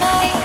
my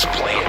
The only